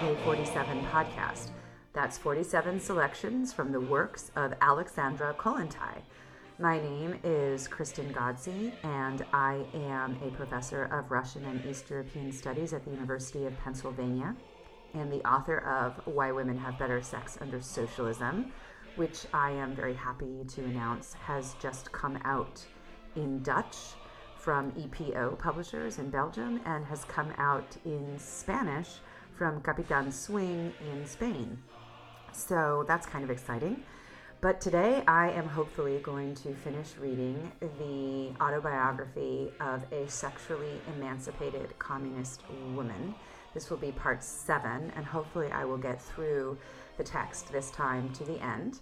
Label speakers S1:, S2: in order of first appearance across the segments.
S1: AK47 podcast. That's 47 selections from the works of Alexandra Kollontai. My name is Kristen Ghodsee, and I am a professor of Russian and East European Studies at the University of Pennsylvania and the author of Why Women Have Better Sex Under Socialism, which I am very happy to announce has just come out in Dutch from EPO Publishers in Belgium and has come out in Spanish from Capitan Swing in Spain. So that's kind of exciting. But today I am hopefully going to finish reading the autobiography of a sexually emancipated communist woman. This will be part seven, and hopefully I will get through the text this time to the end.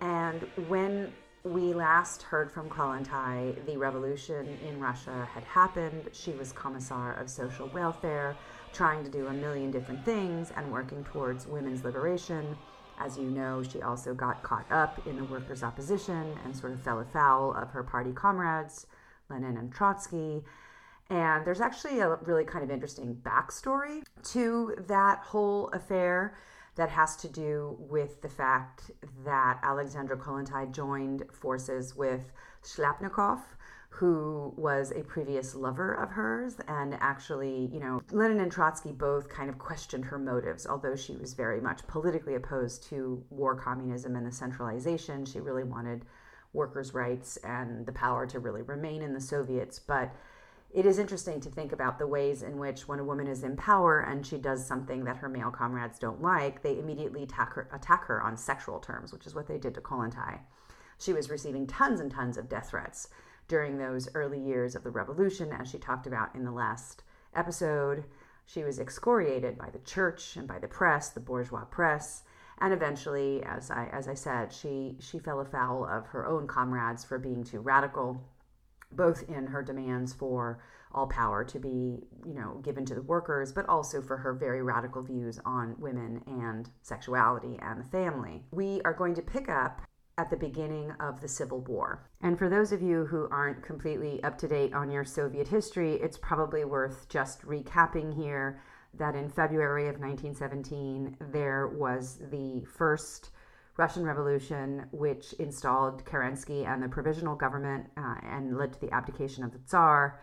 S1: And when we last heard from Kollontai, the revolution in Russia had happened. She was commissar of social welfare, trying to do a million different things and working towards women's liberation. As you know, she also got caught up in the workers' opposition and sort of fell afoul of her party comrades, Lenin and Trotsky. And there's actually a really kind of interesting backstory to that whole affair that has to do with the fact that Alexandra Kollontai joined forces with Shliapnikov, who was a previous lover of hers. And actually, you know, Lenin and Trotsky both kind of questioned her motives, although she was very much politically opposed to war communism and the centralization. She really wanted workers' rights and the power to really remain in the Soviets. But it is interesting to think about the ways in which when a woman is in power and she does something that her male comrades don't like, they immediately attack her, attack her on sexual terms, which is what they did to Kollontai. She was receiving tons and tons of death threats during those early years of the revolution, as she talked about in the last episode. She was excoriated by the church and by the press, the bourgeois press, and eventually, as I as I said, she she fell afoul of her own comrades for being too radical both in her demands for all power to be, you know, given to the workers, but also for her very radical views on women and sexuality and the family. We are going to pick up at the beginning of the Civil War. And for those of you who aren't completely up to date on your Soviet history, it's probably worth just recapping here that in February of 1917 there was the first Russian Revolution, which installed Kerensky and the provisional government uh, and led to the abdication of the Tsar.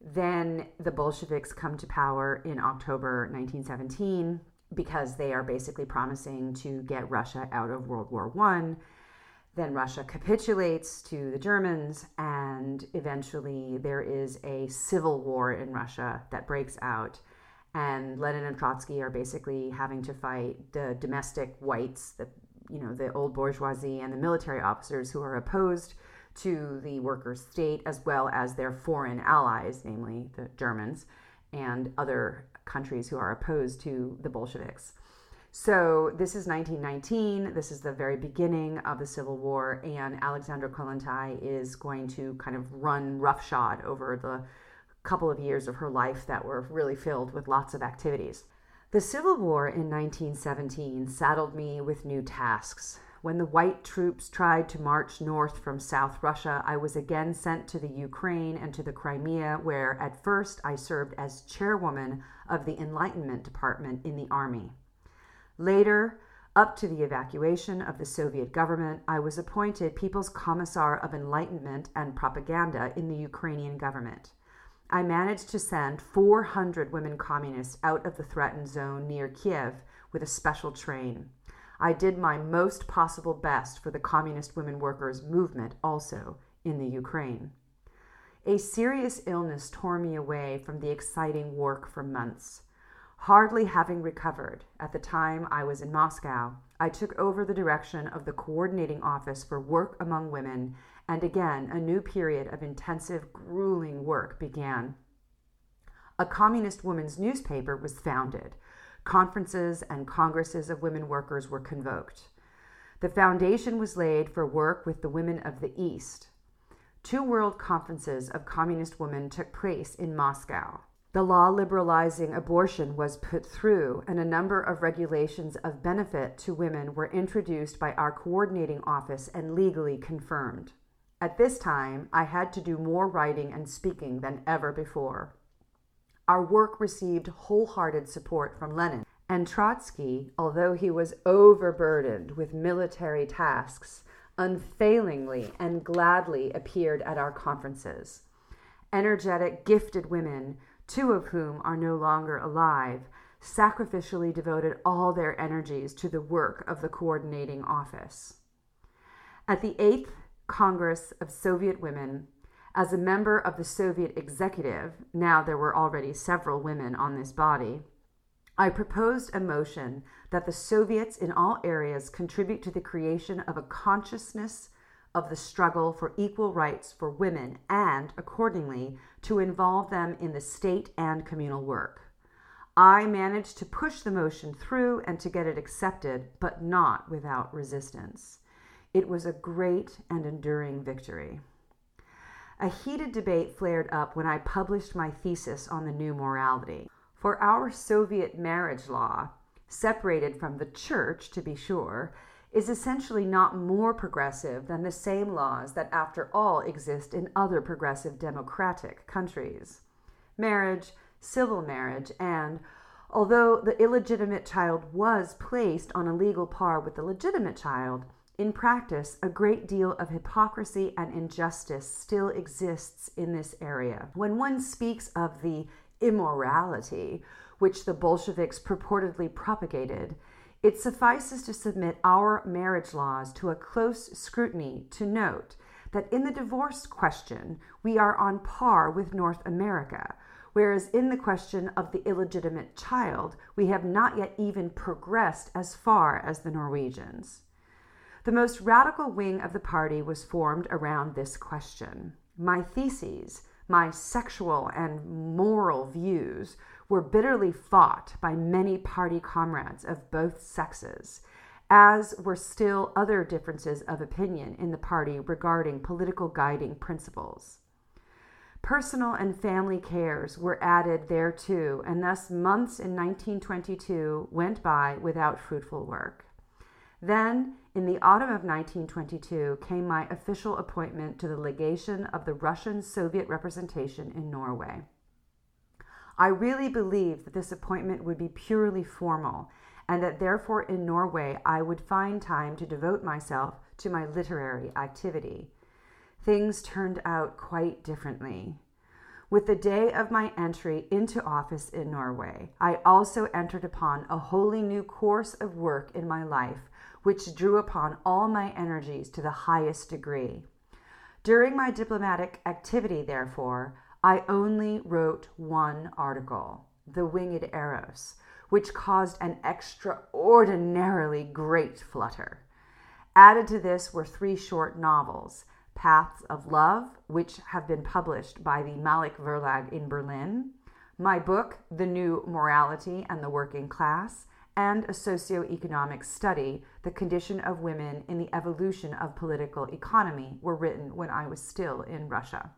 S1: Then the Bolsheviks come to power in October 1917 because they are basically promising to get Russia out of World War One. Then Russia capitulates to the Germans, and eventually there is a civil war in Russia that breaks out. And Lenin and Trotsky are basically having to fight the domestic whites, the you know the old bourgeoisie and the military officers who are opposed to the workers' state as well as their foreign allies, namely the Germans and other countries who are opposed to the Bolsheviks. So this is 1919. This is the very beginning of the Civil War, and Alexandra Kollontai is going to kind of run roughshod over the couple of years of her life that were really filled with lots of activities. The Civil War in 1917 saddled me with new tasks. When the white troops tried to march north from South Russia, I was again sent to the Ukraine and to the Crimea, where at first I served as chairwoman of the Enlightenment Department in the Army. Later, up to the evacuation of the Soviet government, I was appointed People's Commissar of Enlightenment and Propaganda in the Ukrainian government. I managed to send 400 women communists out of the threatened zone near Kiev with a special train. I did my most possible best for the communist women workers movement also in the Ukraine. A serious illness tore me away from the exciting work for months. Hardly having recovered at the time I was in Moscow, I took over the direction of the Coordinating Office for Work Among Women and again, a new period of intensive, grueling work began. A communist women's newspaper was founded. Conferences and congresses of women workers were convoked. The foundation was laid for work with the women of the East. Two world conferences of communist women took place in Moscow. The law liberalizing abortion was put through, and a number of regulations of benefit to women were introduced by our coordinating office and legally confirmed. At this time, I had to do more writing and speaking than ever before. Our work received wholehearted support from Lenin, And Trotsky, although he was overburdened with military tasks, unfailingly and gladly appeared at our conferences. Energetic, gifted women, two of whom are no longer alive, sacrificially devoted all their energies to the work of the coordinating office. At the Eighth Congress of Soviet Women, as a member of the Soviet executive, now there were already several women on this body, I proposed a motion that the Soviets in all areas contribute to the creation of a consciousness of the struggle for equal rights for women and, accordingly, to involve them in the state and communal work. I managed to push the motion through and to get it accepted, but not without resistance. It was a great and enduring victory. A heated debate flared up when I published my thesis on the new morality. For our Soviet marriage law, separated from the church to be sure, is essentially not more progressive than the same laws that, after all, exist in other progressive democratic countries. Marriage, civil marriage, and although the illegitimate child was placed on a legal par with the legitimate child, in practice, a great deal of hypocrisy and injustice still exists in this area. When one speaks of the immorality which the Bolsheviks purportedly propagated, it suffices to submit our marriage laws to a close scrutiny to note that in the divorce question, we are on par with North America, whereas in the question of the illegitimate child, we have not yet even progressed as far as the Norwegians. The most radical wing of the party was formed around this question. My theses, my sexual and moral views were bitterly fought by many party comrades of both sexes, as were still other differences of opinion in the party regarding political guiding principles. Personal and family cares were added thereto, and thus months in 1922 went by without fruitful work. Then, in the autumn of 1922, came my official appointment to the legation of the Russian Soviet representation in Norway. I really believed that this appointment would be purely formal, and that therefore in Norway I would find time to devote myself to my literary activity. Things turned out quite differently. With the day of my entry into office in Norway, I also entered upon a wholly new course of work in my life which drew upon all my energies to the highest degree. During my diplomatic activity, therefore, I only wrote one article, The Winged Eros, which caused an extraordinarily great flutter. Added to this were three short novels, Paths of Love, which have been published by the Malik Verlag in Berlin, my book, The New Morality and the Working Class, and a socioeconomic study, The Condition of Women in the Evolution of Political Economy, were written when I was still in Russia.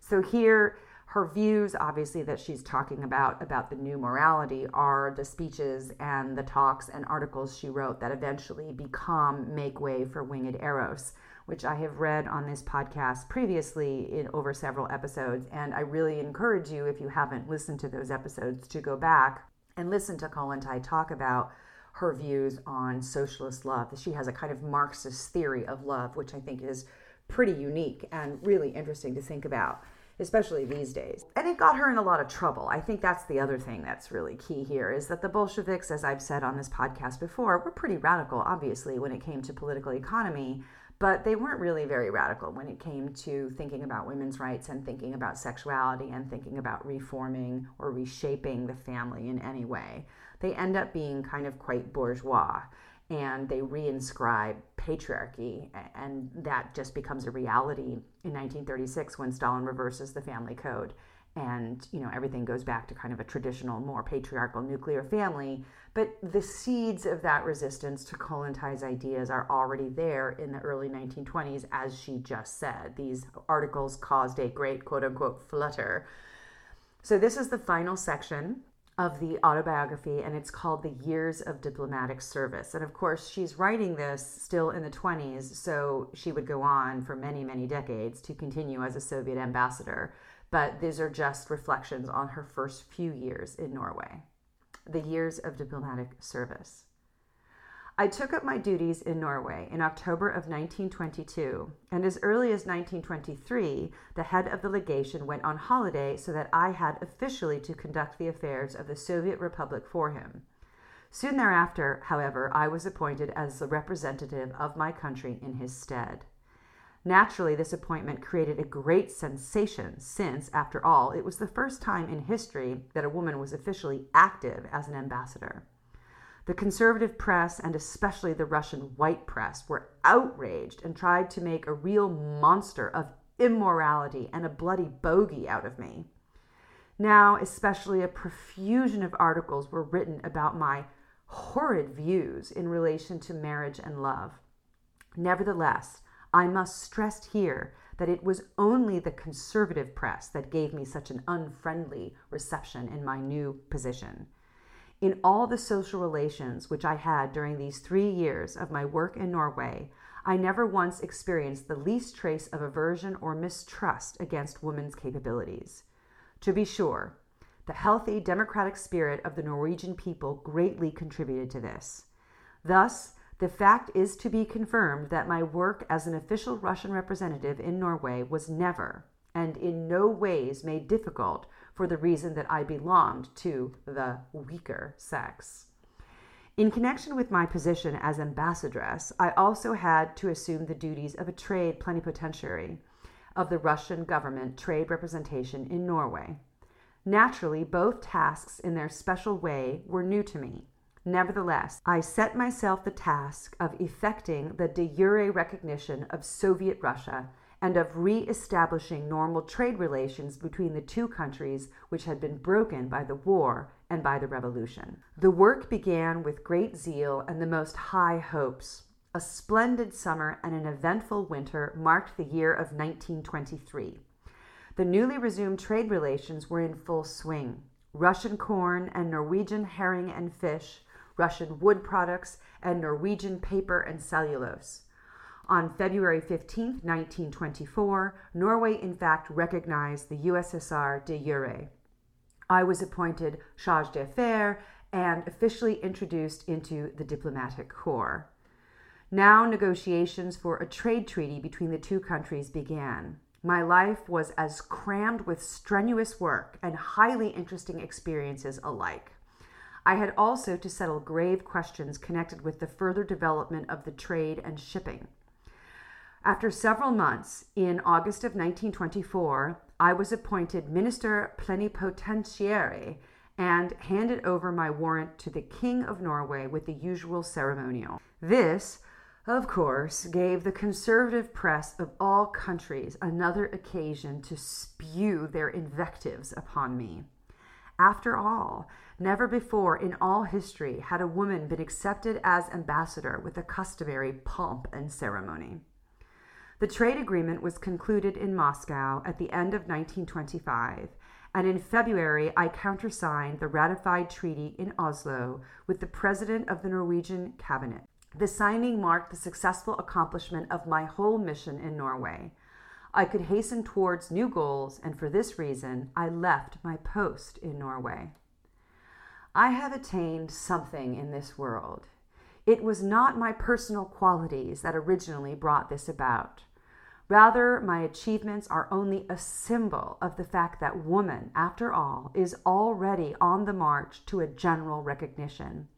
S1: So here, her views, obviously, that she's talking about about the new morality are the speeches and the talks and articles she wrote that eventually become Make Way for Winged Eros, which I have read on this podcast previously in over several episodes. And I really encourage you, if you haven't listened to those episodes, to go back and listen to Kollontai talk about her views on socialist love. She has a kind of Marxist theory of love, which I think is pretty unique and really interesting to think about, especially these days. And it got her in a lot of trouble. I think that's the other thing that's really key here is that the Bolsheviks, as I've said on this podcast before, were pretty radical, obviously, when it came to political economy but they weren't really very radical when it came to thinking about women's rights and thinking about sexuality and thinking about reforming or reshaping the family in any way. They end up being kind of quite bourgeois and they reinscribe patriarchy, and that just becomes a reality in 1936 when Stalin reverses the family code and you know everything goes back to kind of a traditional more patriarchal nuclear family. But the seeds of that resistance to Kollontai's ideas are already there in the early 1920s as she just said. These articles caused a great quote unquote flutter. So this is the final section of the autobiography and it's called the years of diplomatic service. And of course she's writing this still in the 20s so she would go on for many many decades to continue as a soviet ambassador but these are just reflections on her first few years in Norway. the years of diplomatic service. I took up my duties in Norway in October of 1922, and as early as 1923, the head of the legation went on holiday so that I had officially to conduct the affairs of the Soviet Republic for him. Soon thereafter, however, I was appointed as the representative of my country in his stead. Naturally, this appointment created a great sensation since, after all, it was the first time in history that a woman was officially active as an ambassador. The conservative press, and especially the Russian white press, were outraged and tried to make a real monster of immorality and a bloody bogey out of me. Now, especially a profusion of articles were written about my horrid views in relation to marriage and love. Nevertheless, I must stress here that it was only the conservative press that gave me such an unfriendly reception in my new position. In all the social relations which I had during these three years of my work in Norway, I never once experienced the least trace of aversion or mistrust against women's capabilities. To be sure, the healthy democratic spirit of the Norwegian people greatly contributed to this. Thus, the fact is to be confirmed that my work as an official Russian representative in Norway was never, and in no ways made difficult for the reason that I belonged to the weaker sex. In connection with my position as ambassadress, I also had to assume the duties of a trade plenipotentiary of the Russian government trade representation in Norway. Naturally, both tasks in their special way were new to me. Nevertheless, I set myself the task of effecting the de jure recognition of Soviet Russia and of re establishing normal trade relations between the two countries which had been broken by the war and by the revolution. The work began with great zeal and the most high hopes. A splendid summer and an eventful winter marked the year of 1923. The newly resumed trade relations were in full swing. Russian corn and Norwegian herring and fish, Russian wood products, and Norwegian paper and cellulose. On February 15, 1924, Norway in fact recognized the USSR de jure. I was appointed charge d'affaires and officially introduced into the diplomatic corps. Now negotiations for a trade treaty between the two countries began. My life was as crammed with strenuous work and highly interesting experiences alike. I had also to settle grave questions connected with the further development of the trade and shipping. After several months, in August of 1924, I was appointed Minister Plenipotentiary and handed over my warrant to the King of Norway with the usual ceremonial. This, of course, gave the conservative press of all countries another occasion to spew their invectives upon me. After all, never before in all history had a woman been accepted as ambassador with the customary pomp and ceremony. The trade agreement was concluded in Moscow at the end of 1925, and in February I countersigned the ratified treaty in Oslo with the President of the Norwegian Cabinet. The signing marked the successful accomplishment of my whole mission in Norway. I could hasten towards new goals, and for this reason I left my post in Norway. I have attained something in this world. It was not my personal qualities that originally brought this about. Rather, my achievements are only a symbol of the fact that woman, after all, is already on the march to a general recognition.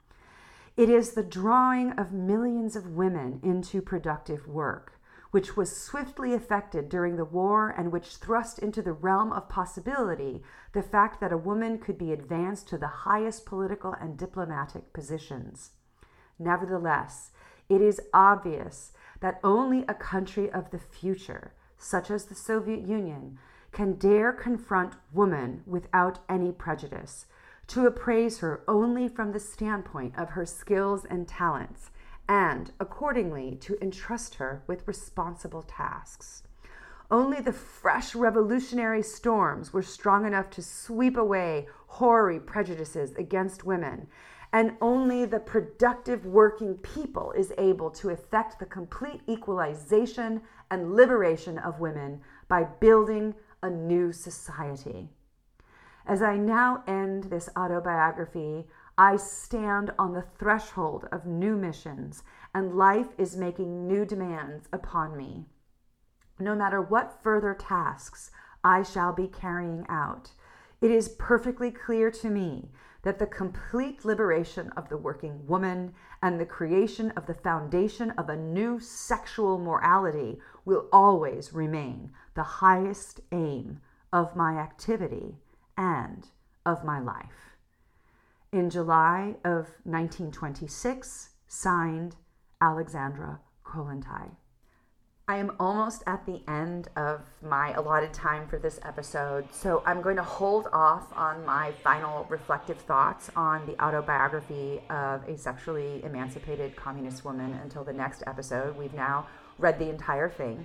S1: It is the drawing of millions of women into productive work, which was swiftly effected during the war and which thrust into the realm of possibility the fact that a woman could be advanced to the highest political and diplomatic positions. Nevertheless, it is obvious that only a country of the future, such as the Soviet Union, can dare confront woman without any prejudice, to appraise her only from the standpoint of her skills and talents, and accordingly to entrust her with responsible tasks. Only the fresh revolutionary storms were strong enough to sweep away hoary prejudices against women and only the productive working people is able to effect the complete equalization and liberation of women by building a new society. As I now end this autobiography, I stand on the threshold of new missions, and life is making new demands upon me. No matter what further tasks I shall be carrying out, it is perfectly clear to me that the complete liberation of the working woman and the creation of the foundation of a new sexual morality will always remain the highest aim of my activity and of my life. In July of 1926, signed Alexandra Kollontai. I am almost at the end of my allotted time for this episode, so I'm going to hold off on my final reflective thoughts on the autobiography of a sexually emancipated communist woman until the next episode. We've now read the entire thing,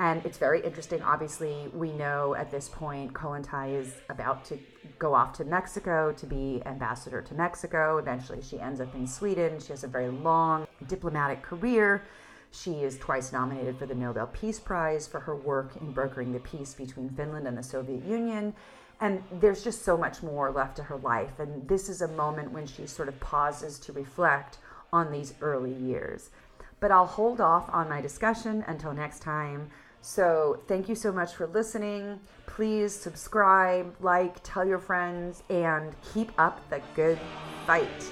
S1: and it's very interesting. Obviously, we know at this point Kollontai is about to go off to Mexico to be ambassador to Mexico. Eventually, she ends up in Sweden. She has a very long diplomatic career she is twice nominated for the Nobel Peace Prize for her work in brokering the peace between Finland and the Soviet Union. And there's just so much more left to her life. And this is a moment when she sort of pauses to reflect on these early years. But I'll hold off on my discussion until next time. So, thank you so much for listening. Please subscribe, like, tell your friends, and keep up the good fight.